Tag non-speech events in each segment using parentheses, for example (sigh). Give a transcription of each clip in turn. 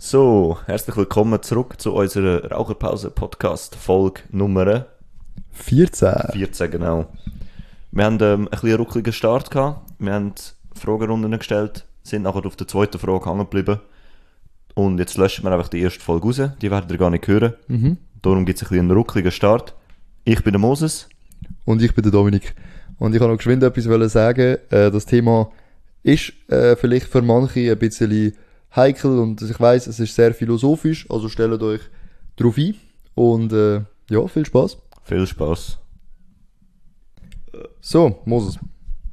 So, herzlich willkommen zurück zu unserer Raucherpause-Podcast, Folge Nummer 14. 14, genau. Wir haben ähm, ein bisschen einen ruckeligen Start gehabt. Wir haben Fragerunden gestellt, sind nachher auf der zweiten Frage hängen geblieben. Und jetzt löschen wir einfach die erste Folge raus. Die werdet ihr gar nicht hören. Mhm. Darum gibt es ein bisschen einen ruckeligen Start. Ich bin der Moses. Und ich bin der Dominik. Und ich kann noch geschwind etwas sagen. Äh, das Thema ist äh, vielleicht für manche ein bisschen heikel und ich weiß, es ist sehr philosophisch, also stellt euch drauf ein. Und äh, ja, viel Spaß. Viel Spaß. So, Moses,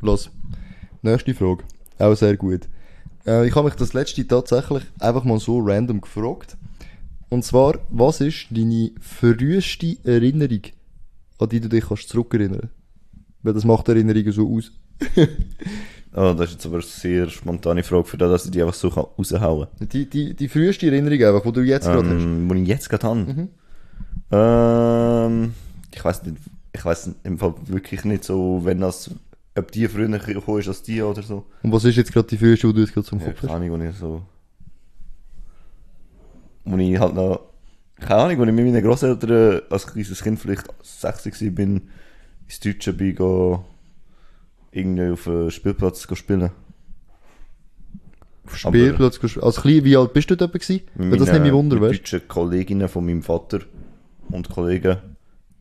los. Nächste Frage. Auch sehr gut. Äh, ich habe mich das letzte tatsächlich einfach mal so random gefragt. Und zwar, was ist deine früheste Erinnerung, an die du dich kannst zurückerinnern? Weil das macht Erinnerungen so aus. (laughs) Oh, das ist jetzt aber eine sehr spontane Frage für das, dass ich die einfach so raushauen kann. Die, die, die früheste Erinnerung einfach, die du jetzt gerade hast. Ähm, wo ich jetzt gerade habe. Mhm. Ähm, ich weiß nicht, ich weiß im Fall wirklich nicht so, wenn das, ob die früher gekommen ist als die oder so. Und was ist jetzt gerade die früheste, die du jetzt gerade zum Ja, Kopf keine hast? Ahnung, wo ich so, wo ich halt noch, keine Ahnung, wo ich mit meinen Grosseltern als kleines Kind vielleicht 60 war, bin, ins Deutsche bin, go, irgendwie auf einen Spielplatz go spielen. Auf Spielplatz gespielt. Als klein, wie alt bist du dort gewesen? Weil das nicht mich Wunder, weißt deutschen Kolleginnen von meinem Vater und Kollegen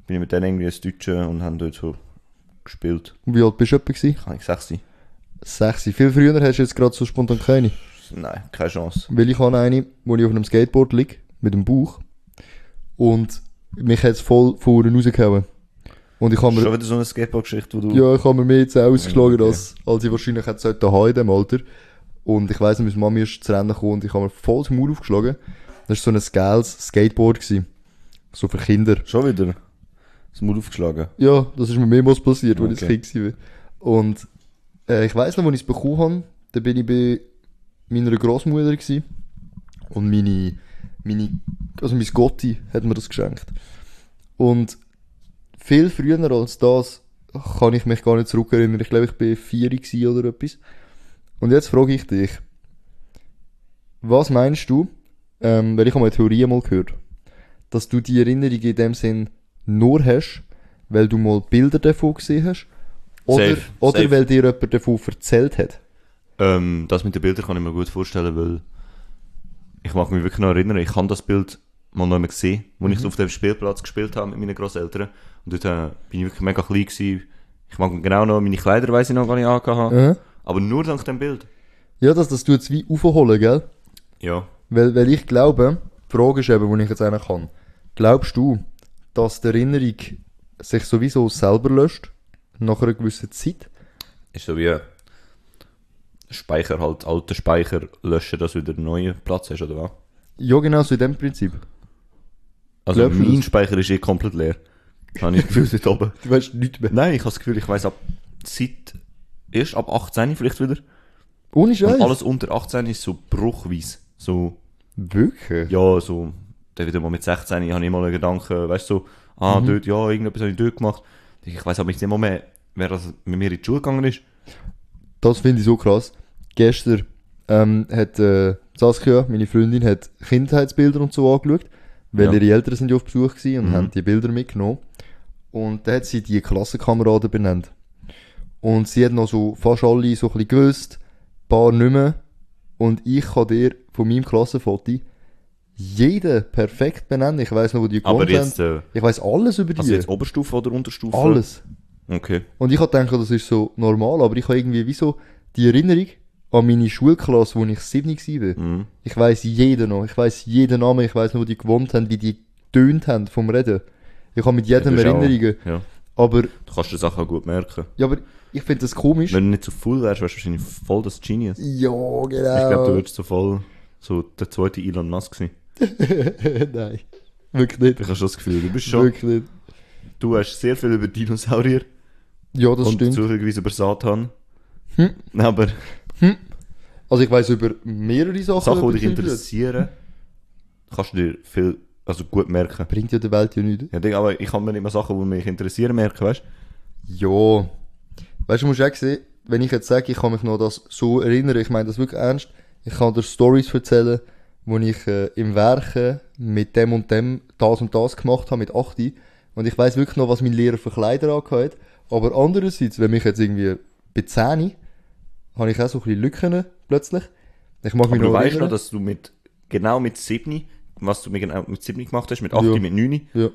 bin ich mit denen irgendwie ins Deutsche und haben dort so gespielt. Und wie alt bist du etwa gewesen? Kann ich sechs sein? Sechs. Viel früher hast du jetzt gerade so spontan keine. Nein, keine Chance. Weil ich habe eine, wo ich auf einem Skateboard liege, mit dem Bauch. Und mich hat es voll vorne rausgehauen. Und ich habe Schon mir, wieder so eine Skateboard-Geschichte, wo du... ja, ich habe mir mehr jetzt ausgeschlagen, Okay. als, als ich wahrscheinlich hätte sollten haben in dem Alter. Und ich weiss nicht, meine Mami ist zu Rennen gekommen und ich habe mir voll das Maul aufgeschlagen. Das war so ein geiles Skateboard. Gewesen. So für Kinder. Schon wieder das Mund aufgeschlagen. Ja, das ist mir mehrmals passiert, als Okay. ich Kind war. Und äh, ich weiss noch, als ich es bekommen habe, da bin ich bei meiner Großmutter gewesen. Und meine, meine, also mein Gotti hat mir das geschenkt. Und viel früher als das kann ich mich gar nicht zurückerinnern. Ich glaube, ich bin vier oder etwas. Und jetzt frage ich dich, was meinst du, ähm, weil ich habe eine Theorie mal gehört, dass du die Erinnerung in dem Sinn nur hast, weil du mal Bilder davon gesehen hast, oder, Safe, oder safe. weil dir jemand davon erzählt hat. Ähm, das mit den Bildern kann ich mir gut vorstellen, weil ich mag mich wirklich noch erinnern, ich habe das Bild mal noch gesehen, wo ich auf dem Spielplatz gespielt habe mit meinen Großeltern. Und dort äh, bin ich wirklich mega klein gewesen. Ich mag genau noch, meine Kleider weiss ich noch gar nicht angehabt habe. Äh? Aber nur dank dem Bild. Ja, dass das tut es wie aufholen, gell? Ja. Weil, weil ich glaube, die Frage ist eben, die ich jetzt eigentlich kann. Glaubst du, dass die Erinnerung sich sowieso selber löscht, nach einer gewissen Zeit? Ist so wie Speicher halt, alte Speicher löschen, dass du wieder einen neuen Platz hast, oder was? Ja, genau, so in dem Prinzip. Also Glaubst mein? Speicher ist eh komplett leer. Habe ich das Gefühl dort oben. (laughs) Du weißt nichts mehr. Nein, ich habe das Gefühl, ich weiss ab seit erst ab 18 vielleicht wieder. Ohne Scheiß. Und alles unter 18 ist so bruchweise. So, Wirklich? ja, so, dann wieder mal mit 16 habe ich mal einen Gedanken, weißt du, so, ah, Mhm. dort, ja, irgendetwas habe ich dort gemacht. Ich weiss aber nicht mal mehr, wer das mit mir in die Schule gegangen ist. Das finde ich so krass. Gestern ähm, hat äh, Saskia, meine Freundin, hat Kindheitsbilder und so angeschaut, weil Ja. ihre Eltern sind ja auf Besuch gewesen und Mhm. haben die Bilder mitgenommen. Und dann hat sie die Klassenkameraden benannt. Und sie hat noch so fast alle so ein bisschen gewusst, ein paar nicht mehr. Und ich kann dir von meinem Klassenfoto jeden perfekt benennen. Ich weiß noch, wo die gewohnt jetzt, äh, Ich weiß alles über die. also jetzt Oberstufe oder Unterstufe? alles. Okay. Und ich hab gedacht, das ist so normal, aber ich habe irgendwie wie so die Erinnerung an meine Schulklasse, wo ich 7 war. Mhm. Ich weiss jeden noch. Ich weiss jeden Namen. Ich weiss noch, wo die gewohnt haben, wie die getönt haben vom Reden. Ich habe mit jedem Ja, ist auch- Erinnerungen. Ja. Aber, Du kannst die Sachen auch gut merken. ja, aber ich finde das komisch. Wenn du nicht so full wärst, wärst du wahrscheinlich voll das Genius. ja, genau. Ich glaube, du würdest so voll so der zweite Elon Musk sein. (laughs) Nein. Wirklich nicht. Ich habe schon das Gefühl, du bist schon, Wirklich nicht. du hast sehr viel über Dinosaurier Ja, das und stimmt. zufälligerweise über Satan. Hm. Aber Also ich weiss über mehrere Sachen. Sachen, die dich interessieren, kannst du dir viel, also gut merken. Bringt ja der Welt ja nichts. Ja, denk, aber ich kann mir immer Sachen, die mich interessieren, merken, weißt Ja. Weißt du, du musst auch sehen, wenn ich jetzt sage, ich kann mich noch das so erinnern, ich meine das wirklich ernst, ich kann dir Stories erzählen, wo ich äh, im Werken mit dem und dem das und das gemacht habe mit 8. Und ich weiß wirklich noch, was mein Lehrer für Kleider angehabt hat. Aber andererseits, wenn mich jetzt irgendwie bei 10 habe ich auch so ein bisschen Lücken plötzlich. Ich mag mich Aber du noch weißt noch, dass du mit, genau mit 7, was du mit, genau mit 7 gemacht hast, mit 8, Ja. mit 9, Ja.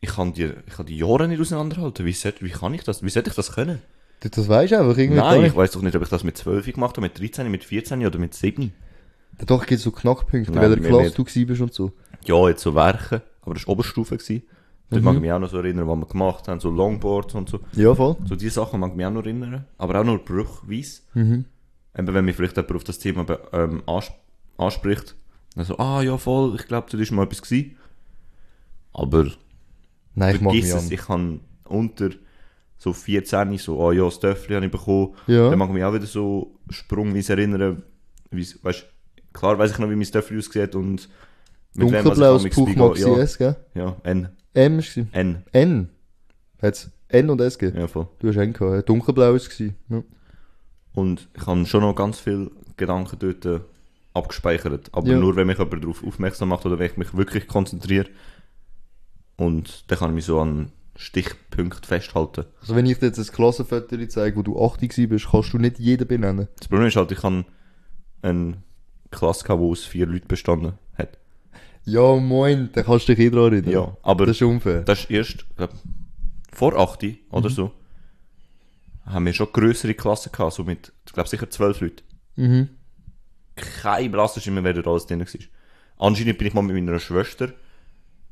ich kann die, ich kann die Jahre nicht auseinanderhalten. Wie, sollte- wie kann ich das, wie sollte ich das können? Das, das weisst du einfach irgendwie Nein, ich weiß doch nicht, ob ich das mit 12 gemacht habe, mit 13, mit 14 oder mit 7. Doch, gibt so Knackpunkte, in Nein, welcher mir Klasse du bist und so. Ja, jetzt so Werken, aber das war Oberstufe. Gewesen. Dort Mhm. mag ich mich auch noch so erinnern, was wir gemacht haben, so Longboards und so. Ja, voll. So diese Sachen mag ich mich auch noch erinnern, aber auch nur bruchweise. Mhm. Eben, wenn mich vielleicht jemand auf das Thema ähm, ans anspricht, dann so, ah ja voll, ich glaube, das ist mal etwas gewesen. Aber Nein, ich vergiss es, an. ich kann unter so 14 so, ah ja, das Töffel habe ich bekommen. Ja. Dann mag ich mich auch wieder so sprungweise erinnern, wie weißt, klar weiß ich noch, wie mein Töffel aussieht und mit wem was ich Dunkelblaues bin, Maxi ja, S, gell? ja, N, M ist es. N, N. Hat's N und S gegeben? ja voll. Du hast N gehabt. ja. Dunkelblau ist es gewesen. Ja. Und ich habe schon noch ganz viele Gedanken dort äh, abgespeichert. Aber Ja. nur, wenn mich jemand darauf aufmerksam macht oder wenn ich mich wirklich konzentriere. Und dann kann ich mich so an Stichpunkte festhalten. Also wenn ich dir jetzt ein Klassenfoto zeige, wo du 80 gewesen bist, kannst du nicht jeden benennen. Das Problem ist halt, ich habe eine Klasse gehabt, die aus vier Leuten bestanden. Ja, moin, da kannst du dich dran erinnern. Ja, aber Das ist unfair. das ist erst, glaub, vor 8 oder Mhm. so, haben wir schon größere Klassen gehabt, so mit, ich glaube sicher zwölf Leuten. Mhm. kein blasses immer, wer da alles drin war. Anscheinend bin ich mal mit meiner Schwester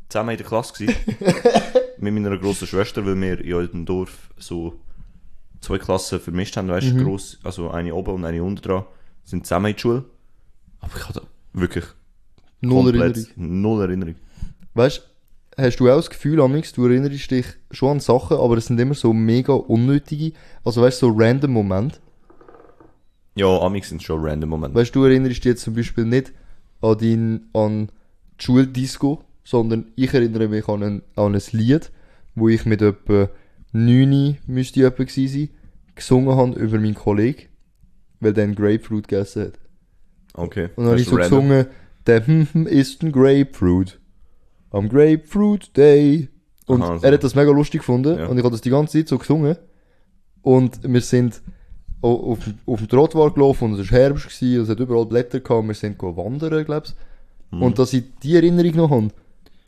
zusammen in der Klasse gewesen. (laughs) mit meiner grossen Schwester, weil wir in unserem Dorf so zwei Klassen vermischt haben, weißt du, Mhm. gross, also eine oben und eine unten dran, sind zusammen in die Schule. Aber ich hatte wirklich Null komplett Erinnerung. null Erinnerung. Weißt hast du auch das Gefühl, Amix, du erinnerst dich schon an Sachen, aber es sind immer so mega unnötige, also weißt du, so random Momente. Ja, amix sind schon random Momente. Weißt du, erinnerst dich jetzt zum Beispiel nicht an dein, an die Schuldisco, sondern ich erinnere mich an ein, an ein Lied, wo ich mit etwa 9 müsste ich etwa gewesen sein, gesungen habe über meinen Kollegen, weil der einen Grapefruit gegessen hat. Okay. Und dann habe ich so random. gesungen, der hm (laughs) hm ist ein Grapefruit. Am Grapefruit Day. Und Aha, so. er hat das mega lustig gefunden Ja. und ich habe das die ganze Zeit so gesungen. Und wir sind au- auf, auf dem Trottoir gelaufen und es war Herbst gewesen, und es hat überall Blätter gehabt und wir sind wandern, glaubst Mhm. Und dass ich die Erinnerung noch habe,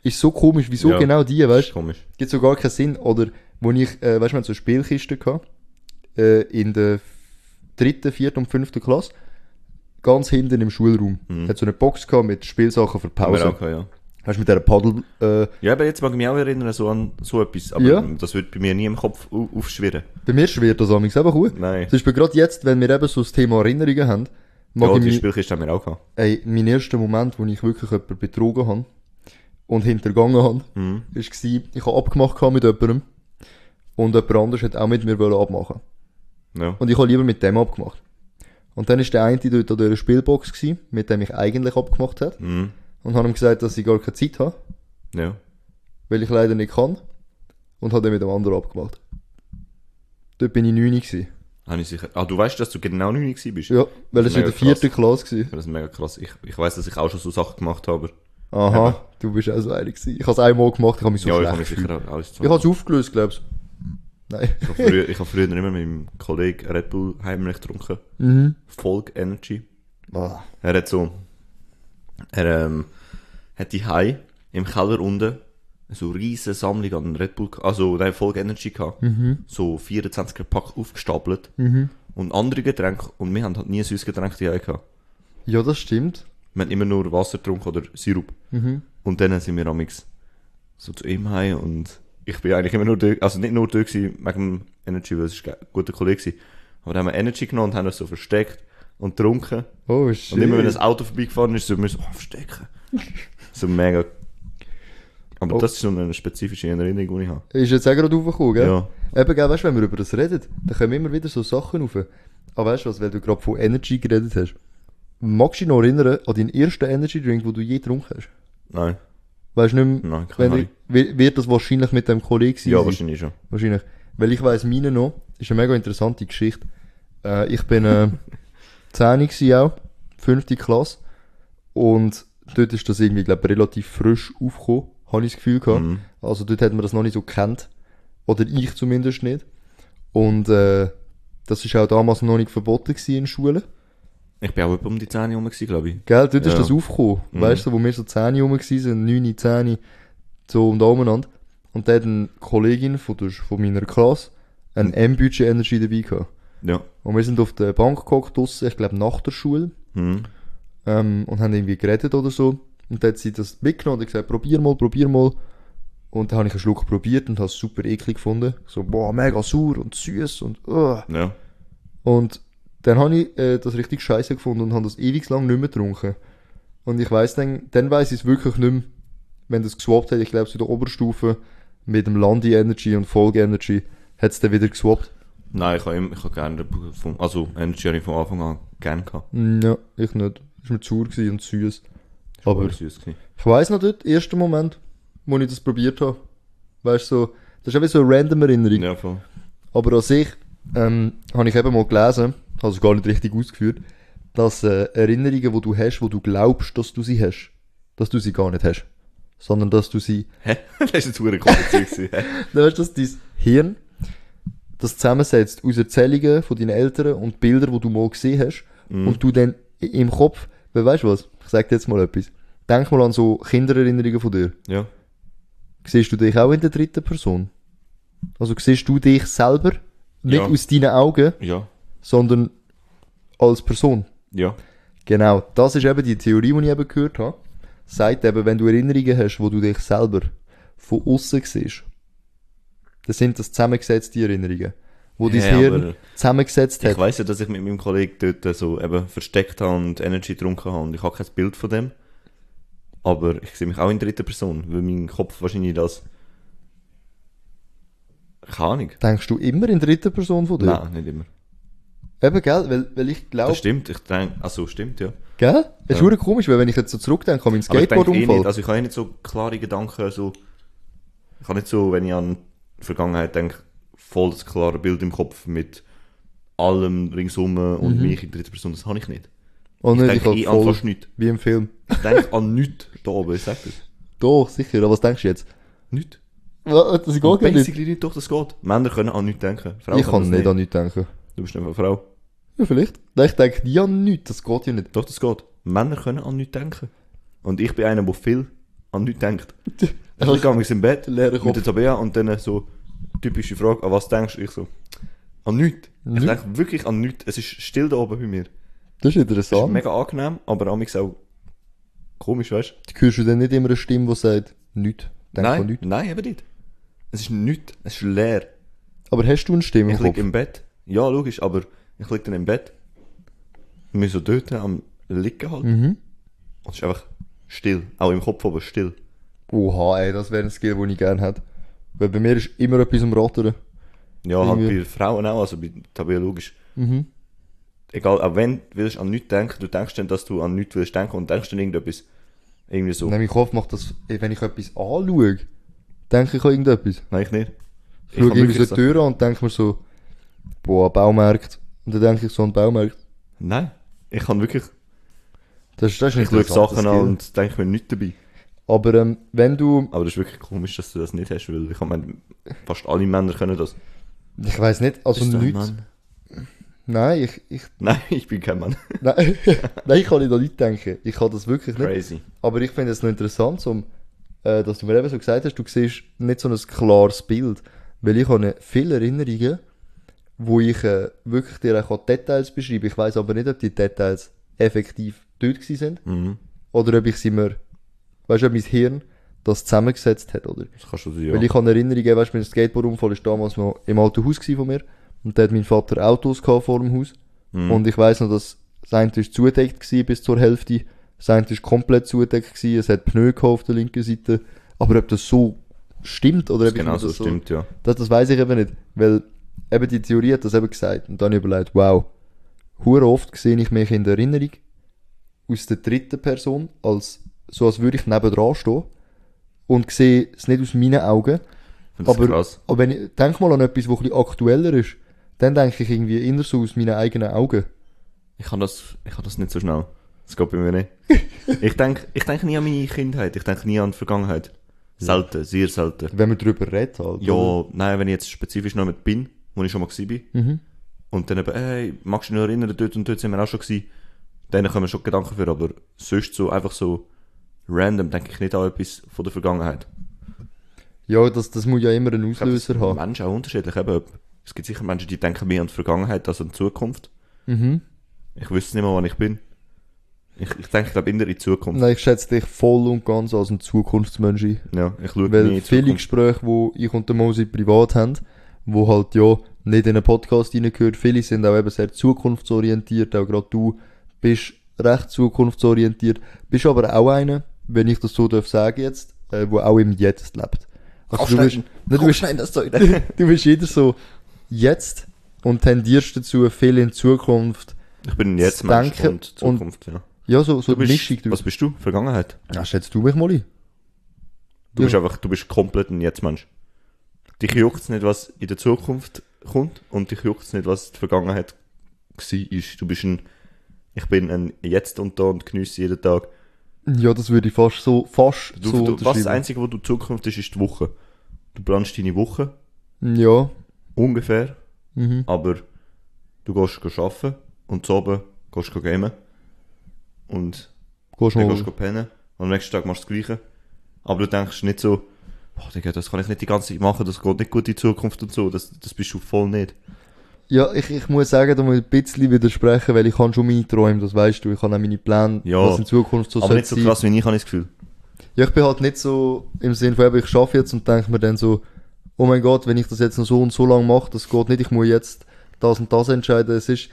ist so komisch. Wieso Ja. genau die, weißt komisch. Gibt so gar keinen Sinn. Oder, wo ich, äh, weißt du, wir so Spielkisten gehabt, äh, in der dritten, vierten und fünften Klasse, ganz hinten im Schulraum. Mhm. Hat so eine Box gehabt mit Spielsachen für Haben wir Pause. auch gehabt, ja. Hast du mit dieser Paddel, äh, Ja, aber jetzt mag ich mich auch erinnern so an so etwas. Aber Ja. das wird bei mir nie im Kopf au- aufschwirren. bei mir schwirrt das amigs einfach gut. Nein. Zum Beispiel gerade jetzt, wenn wir eben so das Thema Erinnerungen haben, mag Ja, ich die Spielkiste haben wir auch gehabt. ey, mein erster Moment, wo ich wirklich jemanden betrogen habe und hintergangen habe, Mhm. ist gsi, ich habe abgemacht mit jemandem und jemand anderes hat auch mit mir abmachen. Ja. Und ich habe lieber mit dem abgemacht. Und dann ist der eine dort an dieser Spielbox gsi, mit dem ich eigentlich abgemacht habe. Mhm. Und habe ihm gesagt, dass ich gar keine Zeit habe, Ja. weil ich leider nicht kann. Und habe dann mit dem anderen abgemacht. Dort bin ich 9 gsi. Habe ich sicher. Ah, du weißt, dass du genau 9 gewesen bist? Ja, weil es Mega in der vierten Klasse gsi. Das ist mega krass. Ich, ich weiß, dass ich auch schon so Sachen gemacht habe. Aha, du bist auch so einer gsi. Ich habe es einmal gemacht, ich habe mich so ja, ich schlecht habe mich sicher alles Ich habe es aufgelöst, glaubst du? Nein. Ich habe früher, ich habe früher immer mit meinem Kollegen Red Bull heimlich getrunken. mhm. Folk Energy. Ah. Er hat so, er ähm, hat die Hai im Keller unten so riesige Sammlung an Red Bull, also nein, Folk Energy gehabt. So 24er Pack aufgestapelt. Mhm. Und andere Getränke, und wir haben halt nie ein süßes Getränk die gehabt. Ja, das stimmt. Wir haben immer nur Wasser getrunken oder Sirup. Mhm. Und dann sind wir amix so zu ihm heim und ich bin eigentlich immer nur da, also nicht nur da gewesen, wegen dem Energy, weil es ein guter Kollege gewesen. Aber dann haben wir Energy genommen und haben das so versteckt und getrunken. Oh, shit. Und immer wenn ein Auto vorbeigefahren ist, so wir so, oh, verstecken. (laughs) so mega. Aber Oh. das ist so eine spezifische Erinnerung, die ich habe. Ist jetzt auch gerade raufgekommen, gell? Ja. Eben, gell, weißt du, wenn wir über das reden, dann kommen immer wieder so Sachen rauf. Aber weißt du was, weil du gerade von Energy geredet hast. Magst du dich noch erinnern an deinen ersten Energy Drink, den du je getrunken hast? Nein, Weißt du nicht mehr? nein, keine Wenn Ahnung. ich, wi- wird das wahrscheinlich mit dem Kollegen sein? Ja, wahrscheinlich schon. Wahrscheinlich. Weil ich weiss, meine noch, ist eine mega interessante Geschichte. Äh, ich bin, äh, (laughs) 10 gewesen auch, fünfte Klasse. Und dort ist das irgendwie, glaube relativ frisch aufgekommen, habe ich das Gefühl gehabt. Mhm. Also dort hat man das noch nicht so gekannt. Oder ich zumindest nicht. Und äh, das ist auch damals noch nicht verboten gewesen in Schulen. Ich bin auch etwa um die 10 herum, glaube ich. Gell, dort ist Ja. das aufgekommen. Mhm. Weißt du, wo wir so 10 rum waren, 9, 10, so um da umeinander. Und da hat eine Kollegin von, der, von meiner Klasse ein M-Budget Energy dabei gehabt. Ja. Und wir sind auf der Bank gehockt draussen, ich glaube nach der Schule, Mhm. ähm, und haben irgendwie geredet oder so. Und dann hat sie das mitgenommen und gesagt, probier mal, probier mal. Und dann habe ich einen Schluck probiert und habe es super eklig gefunden. So, boah, mega sauer und süß und, uh. Ja. Und dann habe ich äh, das richtig scheiße gefunden und habe das ewig lang nicht mehr getrunken. Und ich weiss dann, dann weiss ich es wirklich nicht mehr, wenn das geswappt hat. Ich glaube, so in der Oberstufe mit dem Landi Energy und Folge Energy hat es dann wieder geswappt. Nein, ich habe ich habe gerne, vom, also Energy habe ich von Anfang an gerne gehabt. Mm, Ja, ich nicht. Es war mir zu sauer gewesen und süß. Aber süß ich weiss noch dort, ersten Moment, wo ich das probiert habe. Weißt du, so, das ist einfach so eine random Erinnerung. Ja, voll. Aber an sich ähm, habe ich eben mal gelesen, also gar nicht richtig ausgeführt, dass äh, Erinnerungen, die du hast, wo du glaubst, dass du sie hast, dass du sie gar nicht hast. Sondern dass du sie, Hä? (laughs) Das ist jetzt verdammt kompliziert gewesen. hä? (laughs) du weißt, dass dein Hirn das zusammensetzt aus Erzählungen von deinen Eltern und Bilder, die du mal gesehen hast, und du dann im Kopf, weil weißt du was, ich sag dir jetzt mal etwas, denk mal an so Kindererinnerungen von dir. Ja. Siehst du dich auch in der dritten Person? Also siehst du dich selber, nicht Ja. aus deinen Augen, Ja. Sondern als Person. Ja. Genau, das ist eben die Theorie, die ich eben gehört habe. Sagt eben, wenn du Erinnerungen hast, wo du dich selber von außen siehst, dann sind das zusammengesetzte Erinnerungen, wo dein Ja, Hirn zusammengesetzt Ich hat. weiss ja, dass ich mit meinem Kollegen dort so eben versteckt habe und Energy getrunken habe und ich habe kein Bild von dem. Aber ich sehe mich auch in dritter Person, weil mein Kopf wahrscheinlich das... Keine Ahnung. Denkst du immer in dritter Person von dir? Nein, nicht immer. Eben, gell? Weil, weil ich Das glaube, stimmt, ich denke... Also, stimmt, ja. gell? Es ist Ja. ja. komisch, weil wenn ich jetzt so zurückdenke Aber ich eh Skateboard-Unfall. nicht, also ich habe eh nicht so klare Gedanken, so... Ich habe nicht so, wenn ich an die Vergangenheit denke, voll das klare Bild im Kopf mit allem ringsum und mich in dritter Person, das habe ich nicht. oh, Ich nicht, denke ich eh voll, fast nichts. wie im Film. Ich denke an nichts da oben, ich sag das. Doch, sicher, aber was denkst du jetzt? Nichts. Was, Das geht gar nicht. Basically nicht, doch, das geht. Männer können an nichts denken. Frauen Ich kann das nicht an nichts denken. Du bist einfach eine Frau. Ja, vielleicht. Ich denke nie an nichts, das geht ja nicht. Doch, das geht. Männer können an nichts denken. Und ich bin einer, der viel an nichts denkt. (laughs) Ich liege amigs im Bett (laughs) mit der Tabea und dann so typische Frage, an was denkst du? Ich so, an nichts. Ich Nichts? denke wirklich an nichts. Es ist still da oben bei mir. Das ist Es ist interessant. mega angenehm, aber amigs auch komisch, weißt du? Hörst du dann nicht immer eine Stimme, die sagt, nichts? Denk an Nein, nichts. nein, eben nicht. Es ist nichts. Es ist leer. Aber hast du eine Stimme im Ich Kopf? liege im Bett. Ja, logisch, aber ich liege dann im Bett. Und bin so dort am Liegen halt. Mhm. Und es ist einfach still. Auch im Kopf, aber still. Oha, ey, das wäre ein Skill, den ich gerne hätte. Weil bei mir ist immer etwas am Rattern. Ja, halt bei Frauen auch, also bei Tabea logisch. Mhm. Egal, auch wenn du willst an nichts denken, du denkst dann, dass du an nichts willst denken und denkst dann irgendetwas. Irgendwie so. Nein, mein Kopf macht das, ey, wenn ich etwas anschaue, denke ich an irgendetwas. Nein, ich nicht. Ich schaue kann irgendwie so die Tür an und denke mir so, boah, Baumarkt. Und dann denke ich so an Baumarkt. Nein, ich kann wirklich, Das, ist- das ist ich schaue Sachen an und denke mir nichts dabei. Aber ähm, wenn du, Aber das ist wirklich komisch, dass du das nicht hast, weil ich meine, fast alle Männer können das. ich weiß nicht, also nichts. Mann? Nein, ich, ich, (laughs) Nein, ich bin kein Mann. (laughs) nein, (laughs) nein, ich kann nicht an nichts denken. Ich kann das wirklich nicht. Crazy. Aber ich finde es noch interessant, so, äh, dass du mir eben so gesagt hast, du siehst nicht so ein klares Bild. Weil ich habe viele Erinnerungen, wo ich äh, wirklich dir auch Details beschreibe. Ich weiß aber nicht, ob die Details effektiv dort gewesen sind. Mhm. Oder ob ich sie mir, weißt du, ob mein Hirn das zusammengesetzt hat, oder? Das kannst du ja. Weil ich habe Erinnerungen, weißt du, mein Skateboard-Unfall ist damals noch im alten Haus von mir. Und da hat mein Vater Autos gehabt vor dem Haus. Mhm. Und ich weiss noch, dass das eine ist zudeckt gewesen bis zur Hälfte. Das eine ist komplett zudeckt gewesen. Es hat Pneu auf der linken Seite. Aber ob das so stimmt oder das ob genau so stimmt, ja. das, das weiß ich eben nicht. Weil eben die Theorie hat das eben gesagt. Und dann habe ich überlegt, wow, hure oft sehe ich mich in der Erinnerung aus der dritten Person, als, so als würde ich nebendran stehen und sehe es nicht aus meinen Augen. Aber, krass. aber wenn ich, denk mal an etwas, was ein bisschen aktueller ist, dann denke ich irgendwie inner so aus meinen eigenen Augen. Ich kann das, ich kann das nicht so schnell. Das geht bei mir nicht. (laughs) ich denke ich denk nie an meine Kindheit, ich denke nie an die Vergangenheit. Selten, sehr selten. Wenn man drüber redet halt. Ja, oder? nein, wenn ich jetzt spezifisch noch mit bin, wo ich schon mal bin, Mhm. und dann eben, hey, magst du dich noch erinnern, dort und dort sind wir auch schon gewesen, dann kommen schon Gedanken für, aber sonst so, einfach so random denke ich nicht an etwas von der Vergangenheit. Ja, das, das muss ja immer einen Auslöser haben. Menschen auch unterschiedlich, eben, es gibt sicher Menschen, die denken mehr an die Vergangenheit als an die Zukunft. Mhm. Ich wüsste nicht mehr, wann ich bin. Ich, ich denke, ich glaube, in die Zukunft. Nein, ich schätze dich voll und ganz als ein Zukunftsmensch ein. Ja, ich schaue Weil viele Zukunft. Gespräche, die ich und der Mosi privat haben, wo halt ja nicht in einen Podcast reingehört, viele sind auch eben sehr zukunftsorientiert, auch gerade du bist recht zukunftsorientiert, bist aber auch einer, wenn ich das so darf sagen jetzt, äh, wo auch im Jetzt lebt. Also du bist, du, bist, das (laughs) du bist jeder so jetzt und tendierst dazu, viel in Zukunft, Ich bin jetzt Das Mensch Denken und Zukunft, ja. ja, so, so Du bist, Mischung. Du, was bist du? Vergangenheit. ja, schätzt du mich mal ein? Du Ja. bist einfach, du bist komplett ein Jetzt-Mensch. Dich juckt's nicht, was in der Zukunft kommt und dich juckt's nicht, was die Vergangenheit war. ist. Du bist ein, ich bin ein Jetzt und da und geniesse jeden Tag. Ja, das würde ich fast so, fast Du, so du, was das. Einzige, wo du Zukunft ist, ist die Woche. Du planst deine Woche, Ja, ungefähr, mhm. aber du gehst arbeiten und zu oben gehst du gamen und Gehst dann mal, gehst du pennen und am nächsten Tag machst du das Gleiche. Aber du denkst nicht so, boah, Digga, das kann ich nicht die ganze Zeit machen, das geht nicht gut in die Zukunft und so, das, das bist du voll nicht. Ja, ich, ich muss sagen, da muss ich ein bisschen widersprechen, weil ich habe schon meine Träume, das weißt du. Ich habe auch meine Pläne, Ja, was in Zukunft so Aber nicht so sein. krass wie ich, habe ich das Gefühl. Ja, ich bin halt nicht so im Sinn von, ich schaffe jetzt und denke mir dann so, oh mein Gott, wenn ich das jetzt noch so und so lang mache, das geht nicht, ich muss jetzt das und das entscheiden. Es ist,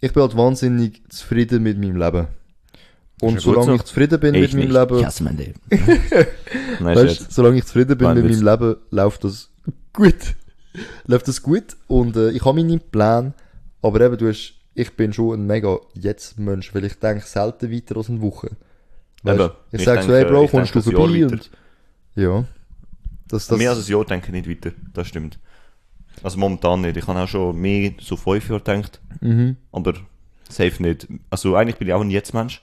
ich bin halt wahnsinnig zufrieden mit meinem Leben. Und solange so. ich zufrieden bin mit meinem Leben, hasse mein Leben. Nein, weißt, Scherz. solange ich zufrieden bin Nein, mit meinem Leben, läuft das gut. (laughs) läuft das gut und äh, ich habe meine Pläne, aber eben du hast, ich bin schon ein mega Jetzt-Mensch, weil ich denke selten weiter als eine Woche. Weißt, Eben, ich, ich sag so, hey Bro, ich kommst du vorbei und ja. Das, das, Mehr als ein Jahr denke ich nicht weiter, das stimmt. Also momentan nicht. Ich habe auch schon mehr so fünf Jahre gedacht, mhm. aber safe nicht. Also eigentlich bin ich auch ein Jetzt-Mensch,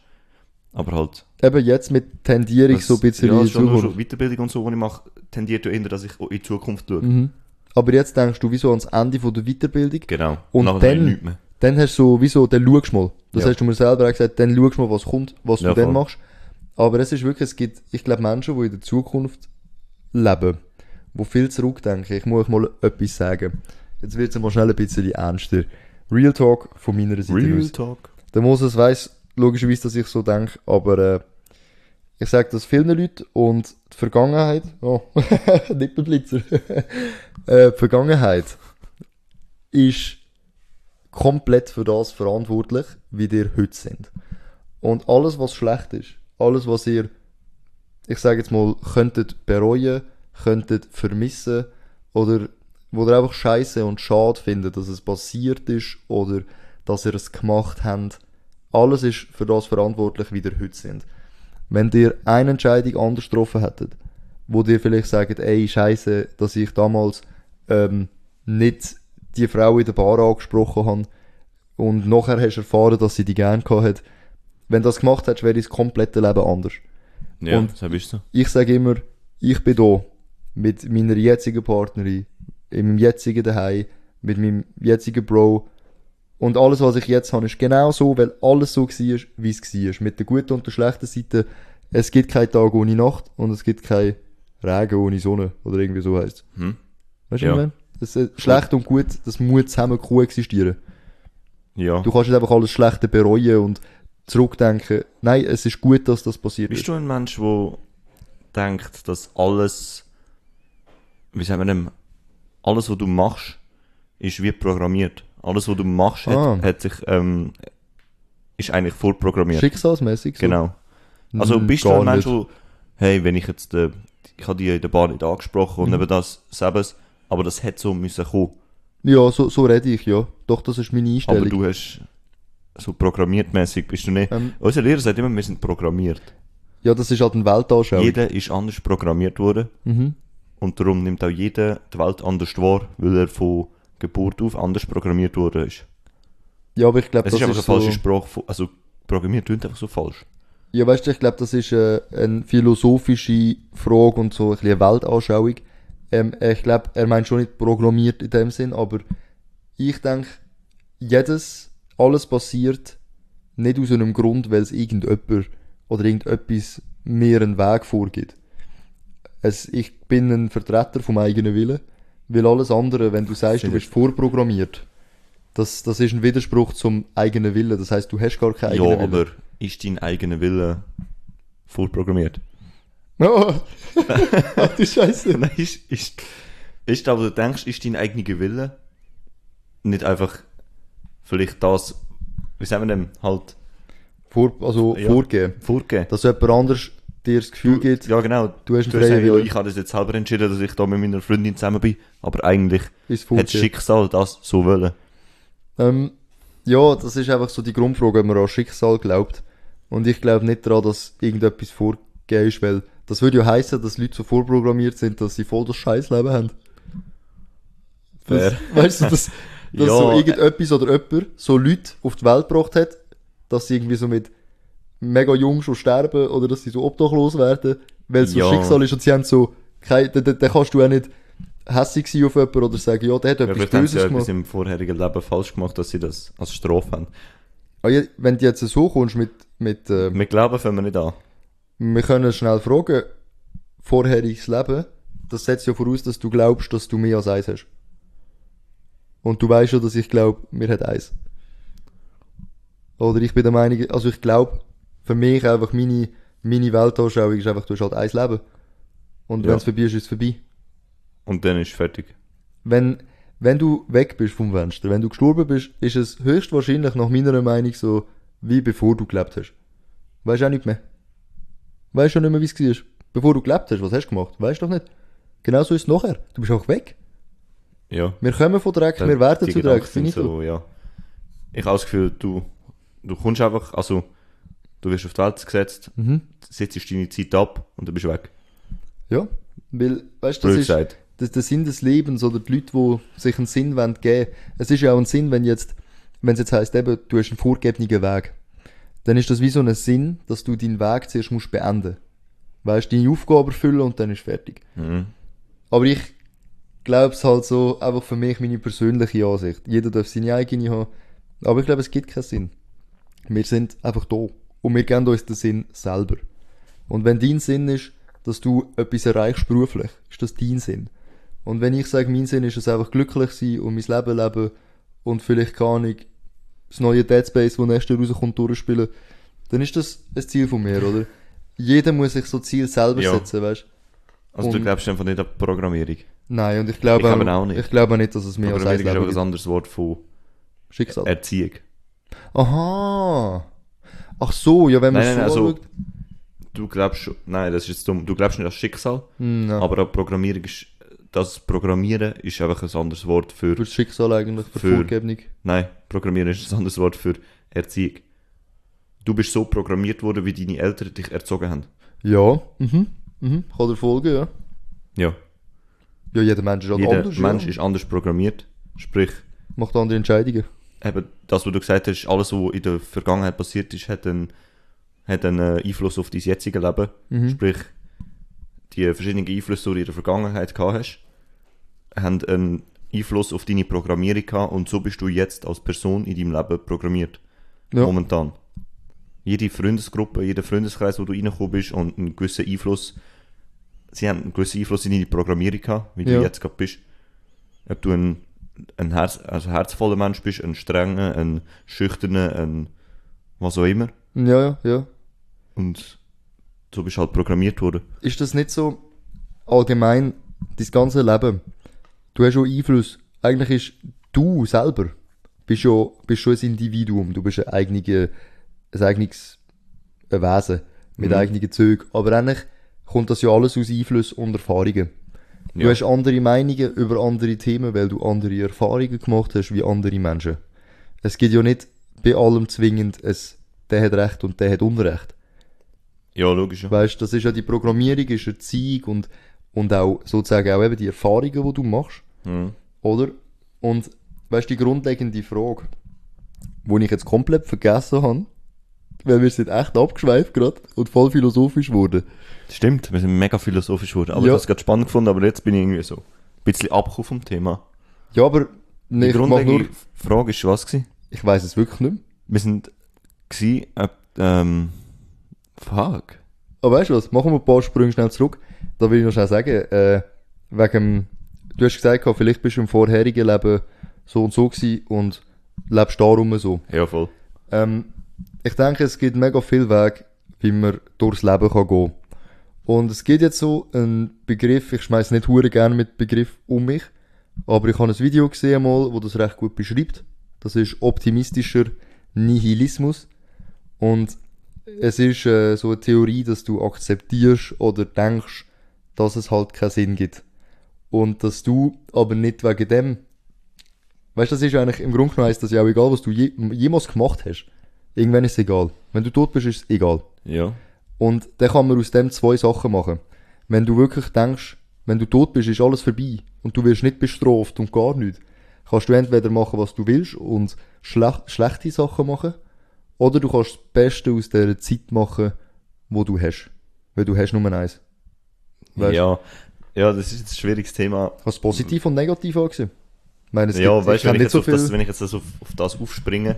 aber halt... Eben jetzt mit tendiere ich so ein bisschen ja, in die schon nur Zukunft. so Weiterbildung und so, die ich mache, tendiert ja eher, dass ich in die Zukunft schaue. Mhm. Aber jetzt denkst du wieso ans Ende von der Weiterbildung, Genau. Und Nachher dann- dann hast du so, wieso, dann schaust du mal. Das Ja. hast du mir selber auch gesagt, dann schaust du mal, was kommt, was Ja, du dann machst. Aber es ist wirklich, es gibt, ich glaube, Menschen, die in der Zukunft leben, die viel zurückdenken. Ich muss euch mal etwas sagen. Jetzt wird es mal schnell ein bisschen ernster. Real Talk von meiner Seite Real aus. Talk. Der Moses weiss logischerweise, dass ich so denke, aber äh, ich sage das vielen Leuten und die Vergangenheit, oh, (laughs) Nippelblitzer, (laughs) äh, die Vergangenheit ist komplett für das verantwortlich, wie ihr heute sind. Und alles, was schlecht ist, alles, was ihr, ich sage jetzt mal, könntet bereuen, könntet vermissen oder wo ihr einfach scheiße und schade findet, dass es passiert ist oder dass ihr es gemacht habt, alles ist für das verantwortlich, wie ihr heute sind. Wenn ihr eine Entscheidung anders getroffen hättet, wo ihr vielleicht sagt, ey, scheiße, dass ich damals ähm, nicht die Frau in der Bar angesprochen habe und nachher hast du erfahren, dass sie die gern gehabt hat. Wenn du das gemacht hättest, wäre das komplette Leben anders. Ja, Und- so bist du. Ich sage immer, ich bin da mit meiner jetzigen Partnerin, in meinem jetzigen Daheim, mit meinem jetzigen Bro. Und alles, was ich jetzt habe, ist genau so, weil alles so war, wie es war. Mit der guten und der schlechten Seite. Es gibt keinen Tag ohne Nacht und es gibt keinen Regen ohne Sonne. Oder irgendwie so heisst Hm? Weißt du, Ja. was ich meine? Das, äh, schlecht und gut, das muss zusammen koexistieren. Ja. Du kannst nicht einfach alles Schlechte bereuen und zurückdenken. Nein, es ist gut, dass das passiert Bist ist. du ein Mensch, der denkt, dass alles, wie sagen wir denn, alles, was du machst, ist wie programmiert. Alles, was du machst, Ah. hat, hat sich, ähm, ist eigentlich vorprogrammiert. Schicksalsmäßig. So. Genau. Also Mm, bist du gar ein Mensch, nicht. wo, hey, wenn ich jetzt, äh, ich habe die in der Bar nicht angesprochen und Mhm. eben das selbst, aber das hätte so müssen kommen. Ja, so, so rede ich, ja. Doch, das ist meine Einstellung. Aber du hast, so programmiertmäßig bist du nicht. Ähm, Unser Lehrer sagt immer, wir sind programmiert. ja, das ist halt ein Weltanschauung. Jeder ist anders programmiert worden. Mhm. Und darum nimmt auch jeder die Welt anders wahr, weil er von Geburt auf anders programmiert worden ist. Ja, aber ich glaube, Es das ist einfach ist eine so... falsche Sprache, von- also vorprogrammiert, klingt einfach so falsch. Ja, weißt du, ich glaube, das ist äh, eine philosophische Frage und so ein bisschen eine Weltanschauung. Ähm, ich glaube, er meint schon nicht programmiert in dem Sinn, aber ich denke, jedes, alles passiert nicht aus einem Grund, weil es irgendjemand oder irgendetwas mir einen Weg vorgibt. Es, ich bin ein Vertreter vom eigenen Willen, weil alles andere, wenn du sagst, du bist vorprogrammiert, das, das ist ein Widerspruch zum eigenen Willen. Das heißt, du hast gar keinen Ja, eigenen Willen. aber ist dein eigener Wille vorprogrammiert? (laughs) Oh, Ach du Scheiße. (laughs) Nein, ist, ist, ist aber du denkst, ist dein eigener Wille nicht einfach vielleicht das, wie sagen wir denn, halt Vor, also Ja. vorgeben. vorgeben? Dass jemand anders dir das Gefühl gibt, Ja, genau. du hast einen Du freien Willen. ich habe das jetzt selber entschieden, dass ich da mit meiner Freundin zusammen bin, aber eigentlich ist hat das. Schicksal das so wollen. Ähm, ja, das ist einfach so die Grundfrage, ob man an Schicksal glaubt. Und ich glaube nicht daran, dass irgendetwas vorgegeben ist, weil das würde ja heißen, dass Leute so vorprogrammiert sind, dass sie voll das Scheißleben haben. Das, (laughs) weißt du, dass, (laughs) dass Ja, so irgendetwas oder jemand so Leute auf die Welt gebracht hat, dass sie irgendwie so mit mega jung schon sterben oder dass sie so obdachlos werden, weil es so Ja. Schicksal ist und sie haben so, kein, da, da, da kannst du auch nicht hässig sein auf jemanden oder sagen, ja, der hat Ja, etwas vielleicht haben sie Böses ja etwas im vorherigen Leben falsch gemacht, dass sie das als Strafe haben. Ah, ja, wenn du jetzt so kommst mit, mit äh, Wir glauben, fangen wir nicht an. wir können schnell fragen, vorheriges Leben, das setzt ja voraus, dass du glaubst, dass du mehr als eins hast. Und du weißt ja, dass ich glaube, mir hat eins. Oder ich bin der Meinung, also ich glaube, für mich einfach meine, meine Weltanschauung ist einfach, du hast halt eins Leben. Und Ja. wenn es vorbei ist, ist es vorbei. Und dann ist fertig. Wenn, wenn du weg bist vom Fenster, wenn du gestorben bist, ist es höchstwahrscheinlich nach meiner Meinung so, wie bevor du gelebt hast. Weißt auch nicht mehr. Weißt schon nicht mehr, wie es war. Bevor du gelebt hast, was hast du gemacht? Weißt doch nicht. Genau so ist es nachher. Du bist auch weg. Ja. Wir kommen von Dreck, wir werden zu Dreck. so, ja. Ich habe das Gefühl, du, du kommst einfach, also, du wirst auf die Welt gesetzt, Mhm. setzt deine Zeit ab und dann bist du weg. Ja. Weil, weißt du, das ist, das, der Sinn des Lebens oder die Leute, die sich einen Sinn wollen geben. Es ist ja auch ein Sinn, wenn jetzt, wenn es jetzt heisst, eben, du hast einen vorgegebenen Weg. Dann ist das wie so ein Sinn, dass du deinen Weg zuerst musst beenden. Weißt, deine Aufgabe erfüllen und dann ist fertig. Mhm. Aber ich glaube es halt so, einfach für mich meine persönliche Ansicht. Jeder darf seine eigene haben. Aber ich glaube, es gibt keinen Sinn. Wir sind einfach da. Und wir geben uns den Sinn selber. Und wenn dein Sinn ist, dass du etwas erreichst beruflich, ist das dein Sinn. Und wenn ich sage, mein Sinn ist es einfach glücklich sein und mein Leben leben und vielleicht keine Ahnung, das neue Dead Space, das nächstes Jahr rauskommt, durchspielen, dann ist das ein Ziel von mir, oder? Jeder muss sich so Ziel selber Ja. setzen, weißt Also du Und- glaubst einfach nicht an Programmierung. Nein, und ich glaube Ich eben auch nicht. Ich glaube auch nicht, dass es mehr als Programmierung ist einfach ein anderes Wort von Schicksal. Erziehung. Aha. Ach so, ja, wenn man Nein, nein, so also, du glaubst schon, nein, das ist jetzt dumm, du glaubst nicht an Schicksal, Hm, ja. aber Programmierung ist, das Programmieren ist einfach ein anderes Wort für, Für das Schicksal eigentlich, für, Für- Vorgebung. nein, Programmieren ist ein anderes Wort für Erziehung. Du bist so programmiert worden, wie deine Eltern dich erzogen haben. Ja, mhm, mhm, kann dir folgen, ja. Ja. Ja, jeder Mensch ist halt Jeder anders, Mensch ja. ist anders programmiert. Sprich, Macht andere Entscheidungen. Eben das, was du gesagt hast, alles, was in der Vergangenheit passiert ist, hat einen, hat einen äh, Einfluss auf dein jetzige Leben. Mhm. Sprich, die verschiedenen Einflüsse, die du in der Vergangenheit gehabt hast, haben einen Einfluss auf deine Programmierung gehabt und so bist du jetzt als Person in deinem Leben programmiert. Ja. Momentan. Jede Freundesgruppe, jeder Freundeskreis, wo du reingekommen bist und einen gewissen Einfluss, sie haben einen gewissen Einfluss in deine Programmierung gehabt, wie Ja. du jetzt gerade bist. Ob du ein, ein Herz, also herzvoller Mensch bist, ein strenger, ein schüchterner, ein was auch immer. Ja, ja, ja. Und so bist du halt programmiert worden. Ist das nicht so allgemein dein ganze Leben? Du hast schon Einfluss. Eigentlich ist du selber bist ja, bist schon ein Individuum. Du bist ein eigenes, ein eigenes Wesen mit Mhm. eigenen Zügen. Aber eigentlich kommt das ja alles aus Einfluss und Erfahrungen. Du Ja. hast andere Meinungen über andere Themen, weil du andere Erfahrungen gemacht hast wie andere Menschen. Es gibt ja nicht bei allem zwingend es, der hat Recht und der hat Unrecht. Ja, logisch. Ja. Weißt, das ist ja die Programmierung, ist Erziehung und, und auch sozusagen auch eben die Erfahrungen, die du machst, Mhm. oder? Und weißt die grundlegende Frage, wo ich jetzt komplett vergessen habe, weil wir sind echt abgeschweift gerade und voll philosophisch geworden. Stimmt, wir sind mega philosophisch geworden. Aber Ja. ich habe es gerade spannend gefunden, aber jetzt bin ich irgendwie so ein bisschen abgekommen vom Thema. Ja, aber nee, Die grundlegende nur, Frage ist was gewesen? ich weiß es wirklich nicht mehr. Wir sind gsi, äh, ähm, fuck. Aber weißt du was, machen wir ein paar Sprünge schnell zurück. Da will ich noch schnell sagen, äh, wegen, du hast gesagt, vielleicht bist du im vorherigen Leben so und so gewesen und lebst darum so. Ja, voll. Ähm, ich denke, es gibt mega viel Weg, wie man durchs Leben kann gehen. Und es gibt jetzt so einen Begriff, ich schmeiß nicht hure gerne mit Begriff um mich, aber ich habe ein Video gesehen mal, wo das recht gut beschreibt. Das ist optimistischer Nihilismus. Und es ist äh, so eine Theorie, dass du akzeptierst oder denkst, dass es halt keinen Sinn gibt. Und dass du aber nicht wegen dem, weißt du, das ist eigentlich, im Grunde genommen heisst das ja auch egal, was du je, jemals gemacht hast. Irgendwann ist es egal. Wenn du tot bist, ist es egal. Ja. Und dann kann man aus dem zwei Sachen machen. Wenn du wirklich denkst, wenn du tot bist, ist alles vorbei und du wirst nicht bestraft und gar nichts, kannst du entweder machen, was du willst und schlech schlechte Sachen machen, oder du kannst das Beste aus der Zeit machen, wo du hast. Weil du hast nur eins. Weißt? Ja. Ja, das ist jetzt ein schwieriges Thema. Hast du positiv und negativ angesehen? Ich meine, es ja, gibt, weißt wenn, ich nicht jetzt so auf das, viel. wenn ich jetzt auf, auf das aufspringe,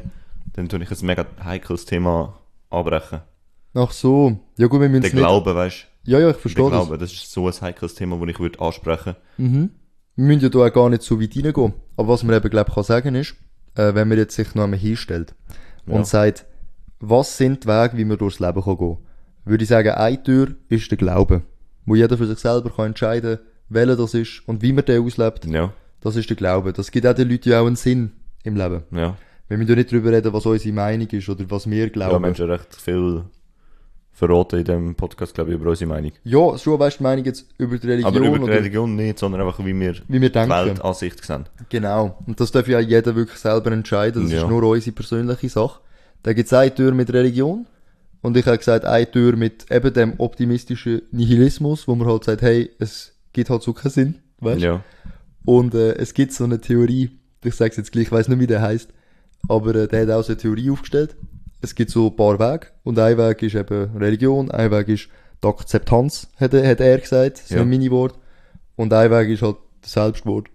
dann tue ich ein mega heikles Thema abbrechen. Ach so. Ja gut, wir müssen Der es nicht... Glaube, weißt Ja, ja, ich du? verstehe Der das. Glaube, das ist so ein heikles Thema, das ich würde ansprechen Mhm. Wir müssen ja da auch gar nicht so weit reingehen. Aber was man eben, glaube ich, kann sagen ist, äh, wenn man jetzt sich noch einmal hinstellt Ja. und sagt, was sind die Wege, wie man durchs Leben kann gehen würde ich sagen, eine Tür ist der Glaube. Wo jeder für sich selber kann entscheiden kann, welcher das ist und wie man den auslebt. Ja, Das ist der Glaube. Das gibt auch den Leuten ja auch einen Sinn im Leben. ja. Wir müssen ja nicht darüber reden, was unsere Meinung ist oder was wir Ja, glauben. Menschen recht viel verraten in dem Podcast, glaube ich, über unsere Meinung. Ja, schon weißt du die Meinung jetzt über die Religion Aber über die Religion nicht, sondern einfach, wie wir wie wir die denken. Weltansicht sehen. Genau. Und das darf ja jeder wirklich selber entscheiden. Das Ja. ist nur unsere persönliche Sache. Da gibt es eine Tür mit Religion. Und ich habe gesagt, eine Tür mit eben dem optimistischen Nihilismus, wo man halt sagt, hey, es gibt halt so keinen Sinn. Weißt? Ja. Und äh, es gibt so eine Theorie, ich sage jetzt gleich, ich weiß nicht, wie der heißt, aber äh, der hat auch so eine Theorie aufgestellt. Es gibt so ein paar Wege. Und ein Weg ist eben Religion, ein Weg ist die Akzeptanz, hat er, hat er gesagt, das ist Ja. ein Mini-Wort. Und ein Weg ist halt der Selbstmord.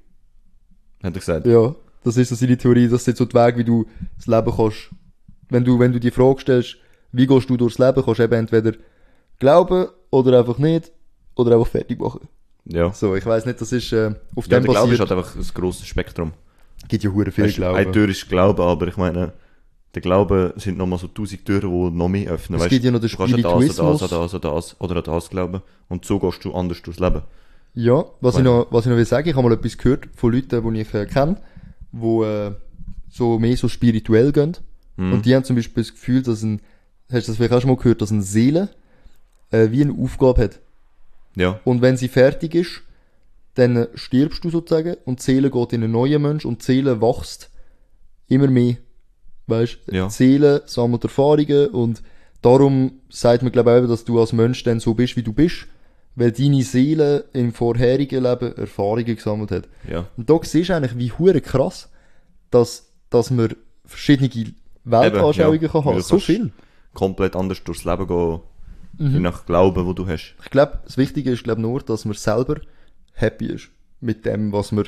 Hat er gesagt. Ja, das ist so seine Theorie, das sind so die Wege, wie du das Leben kannst. Wenn du, wenn du die Frage stellst, wie gehst du durchs Leben, kannst du eben entweder glauben oder einfach nicht oder einfach fertig machen. Ja. So, ich weiß nicht, das ist äh, auf Ja, dem der Glaube ist basiert. halt einfach ein grosses Spektrum. Gibt ja hure viel Weißt, Glauben. Eine Tür ist Glaube, aber ich meine, der Glaube sind nochmal so tausend Türen, die noch mehr öffnen. Es weißt? gibt ja noch den du kannst an das, an das, an das, an das oder an das glauben. Und so gehst du anders durchs Leben. Ja, was ich Weil- noch, was ich noch will sagen, ich habe mal etwas gehört von Leuten, die ich äh, kenne, die äh, so mehr so spirituell gehen. Mhm. Und die haben zum Beispiel das Gefühl, dass ein, hast du das vielleicht auch schon mal gehört, dass eine Seele äh, wie eine Aufgabe hat. Ja. Und wenn sie fertig ist, dann stirbst du sozusagen und die Seele geht in einen neuen Mensch und die Seele wächst immer mehr. Weißt Ja. Die Seele sammelt Erfahrungen und darum sagt man, glaube ich, dass du als Mensch dann so bist, wie du bist, weil deine Seele im vorherigen Leben Erfahrungen gesammelt hat. Ja. Und da siehst du eigentlich, wie hure krass, dass, dass man verschiedene Weltanschauungen Eben, ja. kann haben. Du So viel. Komplett anders durchs Leben gehen. Mhm. Je nach Glauben, wo du hast. Ich glaube, das Wichtige ist, glaube nur, dass man selber happy ist mit dem, was man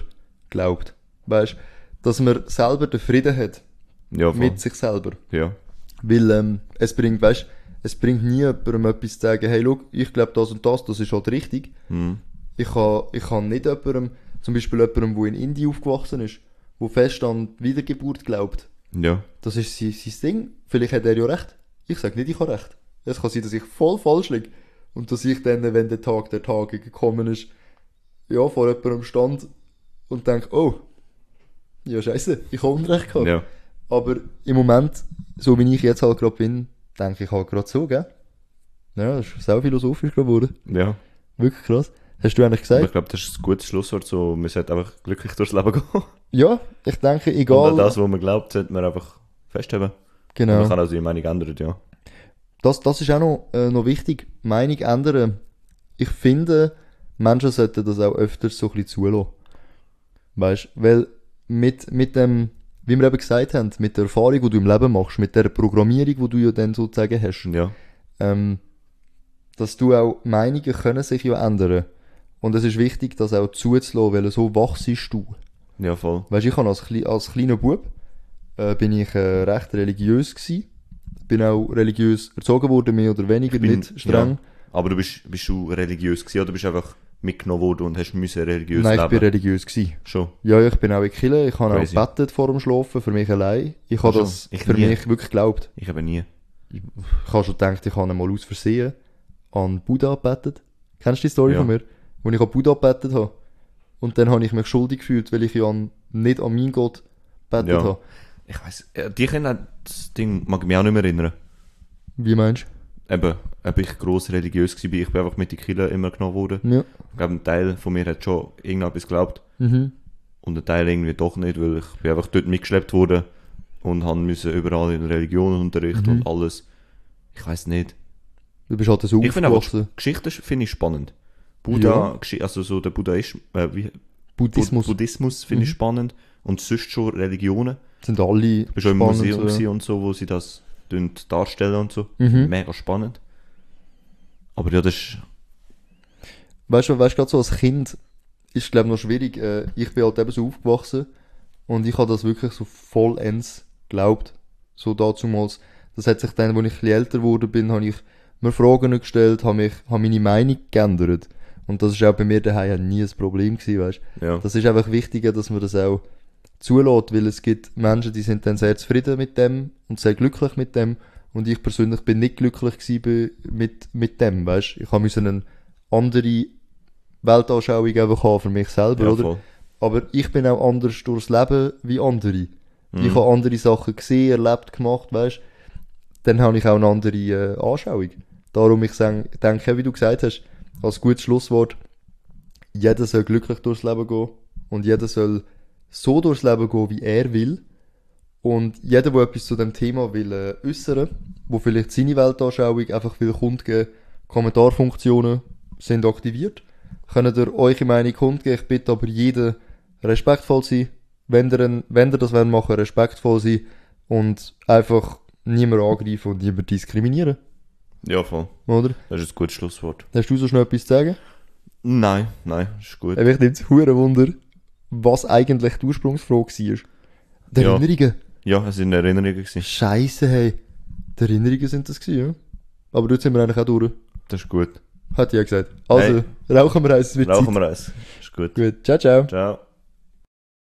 glaubt. Weißt, dass man selber den Frieden hat Ja, mit sich selber. Ja. Weil ähm, es bringt, weißt, es bringt nie jemandem etwas zu sagen, hey, schau, ich glaube das und das, das ist halt richtig. Mhm. Ich kann, ich kann nicht jemandem, zum Beispiel jemandem, der in Indien aufgewachsen ist, wo fest an die Wiedergeburt glaubt. Ja. Das ist sein, sein Ding. Vielleicht hat er ja recht. Ich sage nicht, ich habe recht. Es kann sein, dass ich voll falsch liege. Und dass ich dann, wenn der Tag der Tage gekommen ist, ja, vor jemandem stand und denke, oh, ja, scheiße, ich habe Unrecht gehabt. Ja. Aber im Moment, so wie ich jetzt halt gerade bin, denke ich halt gerade so, gell? Ja, das ist sehr philosophisch geworden. Ja. Wirklich krass. Hast du eigentlich Aber ich gesagt? glaube, das ist ein gutes Schlusswort. So, man sollte einfach glücklich durchs Leben gehen. (laughs) Ja, ich denke, Und egal. an das, was man glaubt, sollte man einfach festhalten. Und genau. man kann also die Meinung ändern, ja. Das, das ist auch noch, äh, noch wichtig. Meinung ändern. Ich finde, Menschen sollten das auch öfters so ein bisschen zulassen. Weißt weil mit, mit dem wie wir eben gesagt haben, mit der Erfahrung, die du im Leben machst, mit der Programmierung, die du ja dann sozusagen hast, Ja. ähm, dass du auch Meinungen können sich ja ändern. Und es ist wichtig, das auch zuzulassen, weil so wachst du. Ja, voll. Weißt du, ich habe als, als kleiner Bub, äh, bin ich äh, recht religiös gewesen. Bin auch religiös erzogen worden, mehr oder weniger, bin- nicht streng. ja. Aber du bist, bist du religiös gewesen oder bist einfach mitgenommen worden und hast müssen religiös Nein, ich leben? bin religiös gewesen. Schon. Ja, ich bin auch in Kille, ich habe auch gebetet vor dem Schlafen, für mich allein. Ich habe das ich für nie. mich wirklich geglaubt. Ich eben nie. Ich, ich habe schon gedacht, ich habe einmal aus Versehen an Buddha gebetet. Kennst du die Story Ja. von mir? Wo ich an Buddha gebetet habe. Und dann habe ich mich schuldig gefühlt, weil ich ja an, nicht an meinen Gott gebetet Ja. habe. Ich weiss, äh, die können das Ding mag ich mich auch nicht mehr erinnern. Wie meinst Eben, ob ich gross religiös war, ich bin einfach mit den Kindern immer genommen worden. Ja. Ich glaube, ein Teil von mir hat schon irgendetwas geglaubt Mhm. und ein Teil irgendwie doch nicht, weil ich bin einfach dort mitgeschleppt worden und haben müssen überall in Religionenunterricht Mhm. und alles. Ich weiß nicht. Du bist halt so Ich finde aufgewachsen. Geschichte finde ich spannend. Buddha, Geschi- also so der Buddhismus, äh, wie, Buddhismus Bud- Buddhismus finde ich Mhm. spannend und sonst schon Religionen. sind alle Ich bin schon im Museum ja. gewesen und so, wo sie das darstellen und so. Mhm. Mega spannend. Aber ja, das ist, Weißt du, weißt gerade so als Kind ist, glaube ich, noch schwierig. Äh, ich bin halt eben so aufgewachsen und ich habe das wirklich so vollends geglaubt. So dazumals. Das hat sich dann, als ich ein älter geworden bin, habe ich mir Fragen gestellt, habe mich, habe meine Meinung geändert. Und das ist auch bei mir daheim nie ein Problem gewesen, weißt ja. Das ist einfach wichtiger, dass man das auch zulässt, weil es gibt Menschen, die sind dann sehr zufrieden mit dem und sehr glücklich mit dem. Und ich persönlich bin nicht glücklich gewesen mit, mit dem, weißt Ich habe eine andere Weltanschauung einfach haben für mich selber, ja, oder? voll. Aber ich bin auch anders durchs Leben wie andere. Mhm. Ich habe andere Sachen gesehen, erlebt, gemacht, weißt Dann habe ich auch eine andere äh, Anschauung. Darum, ich denke, wie du gesagt hast, als gutes Schlusswort, jeder soll glücklich durchs Leben gehen und jeder soll so durchs Leben gehen, wie er will. Und jeder, der etwas zu dem Thema will äh, äußern, wo vielleicht seine Weltanschauung einfach will kundgeben, Kommentarfunktionen sind aktiviert. Könnt ihr eure Meinung kundgeben. Ich bitte aber jeden respektvoll sein. Wenn ihr, wenn ihr das wollt machen, respektvoll sein und einfach niemand angreifen und niemand diskriminieren. Ja, voll. Oder? Das ist ein gutes Schlusswort. Hast du so schnell etwas zu sagen? Nein, nein, ist gut. Mich nimmt es Wunder, was eigentlich die Ursprungsfrage war. Die Ja. Erinnerungen. Ja, es sind Erinnerungen gewesen. Scheiße, hey. Die Erinnerungen sind das gewesen, ja. Aber dort sind wir eigentlich auch durch. Das ist gut. Hat ja gesagt. Also, rauchen wir eins, Rauchen Zeit. wir eins. Ist gut. Gut, ciao, ciao. Ciao.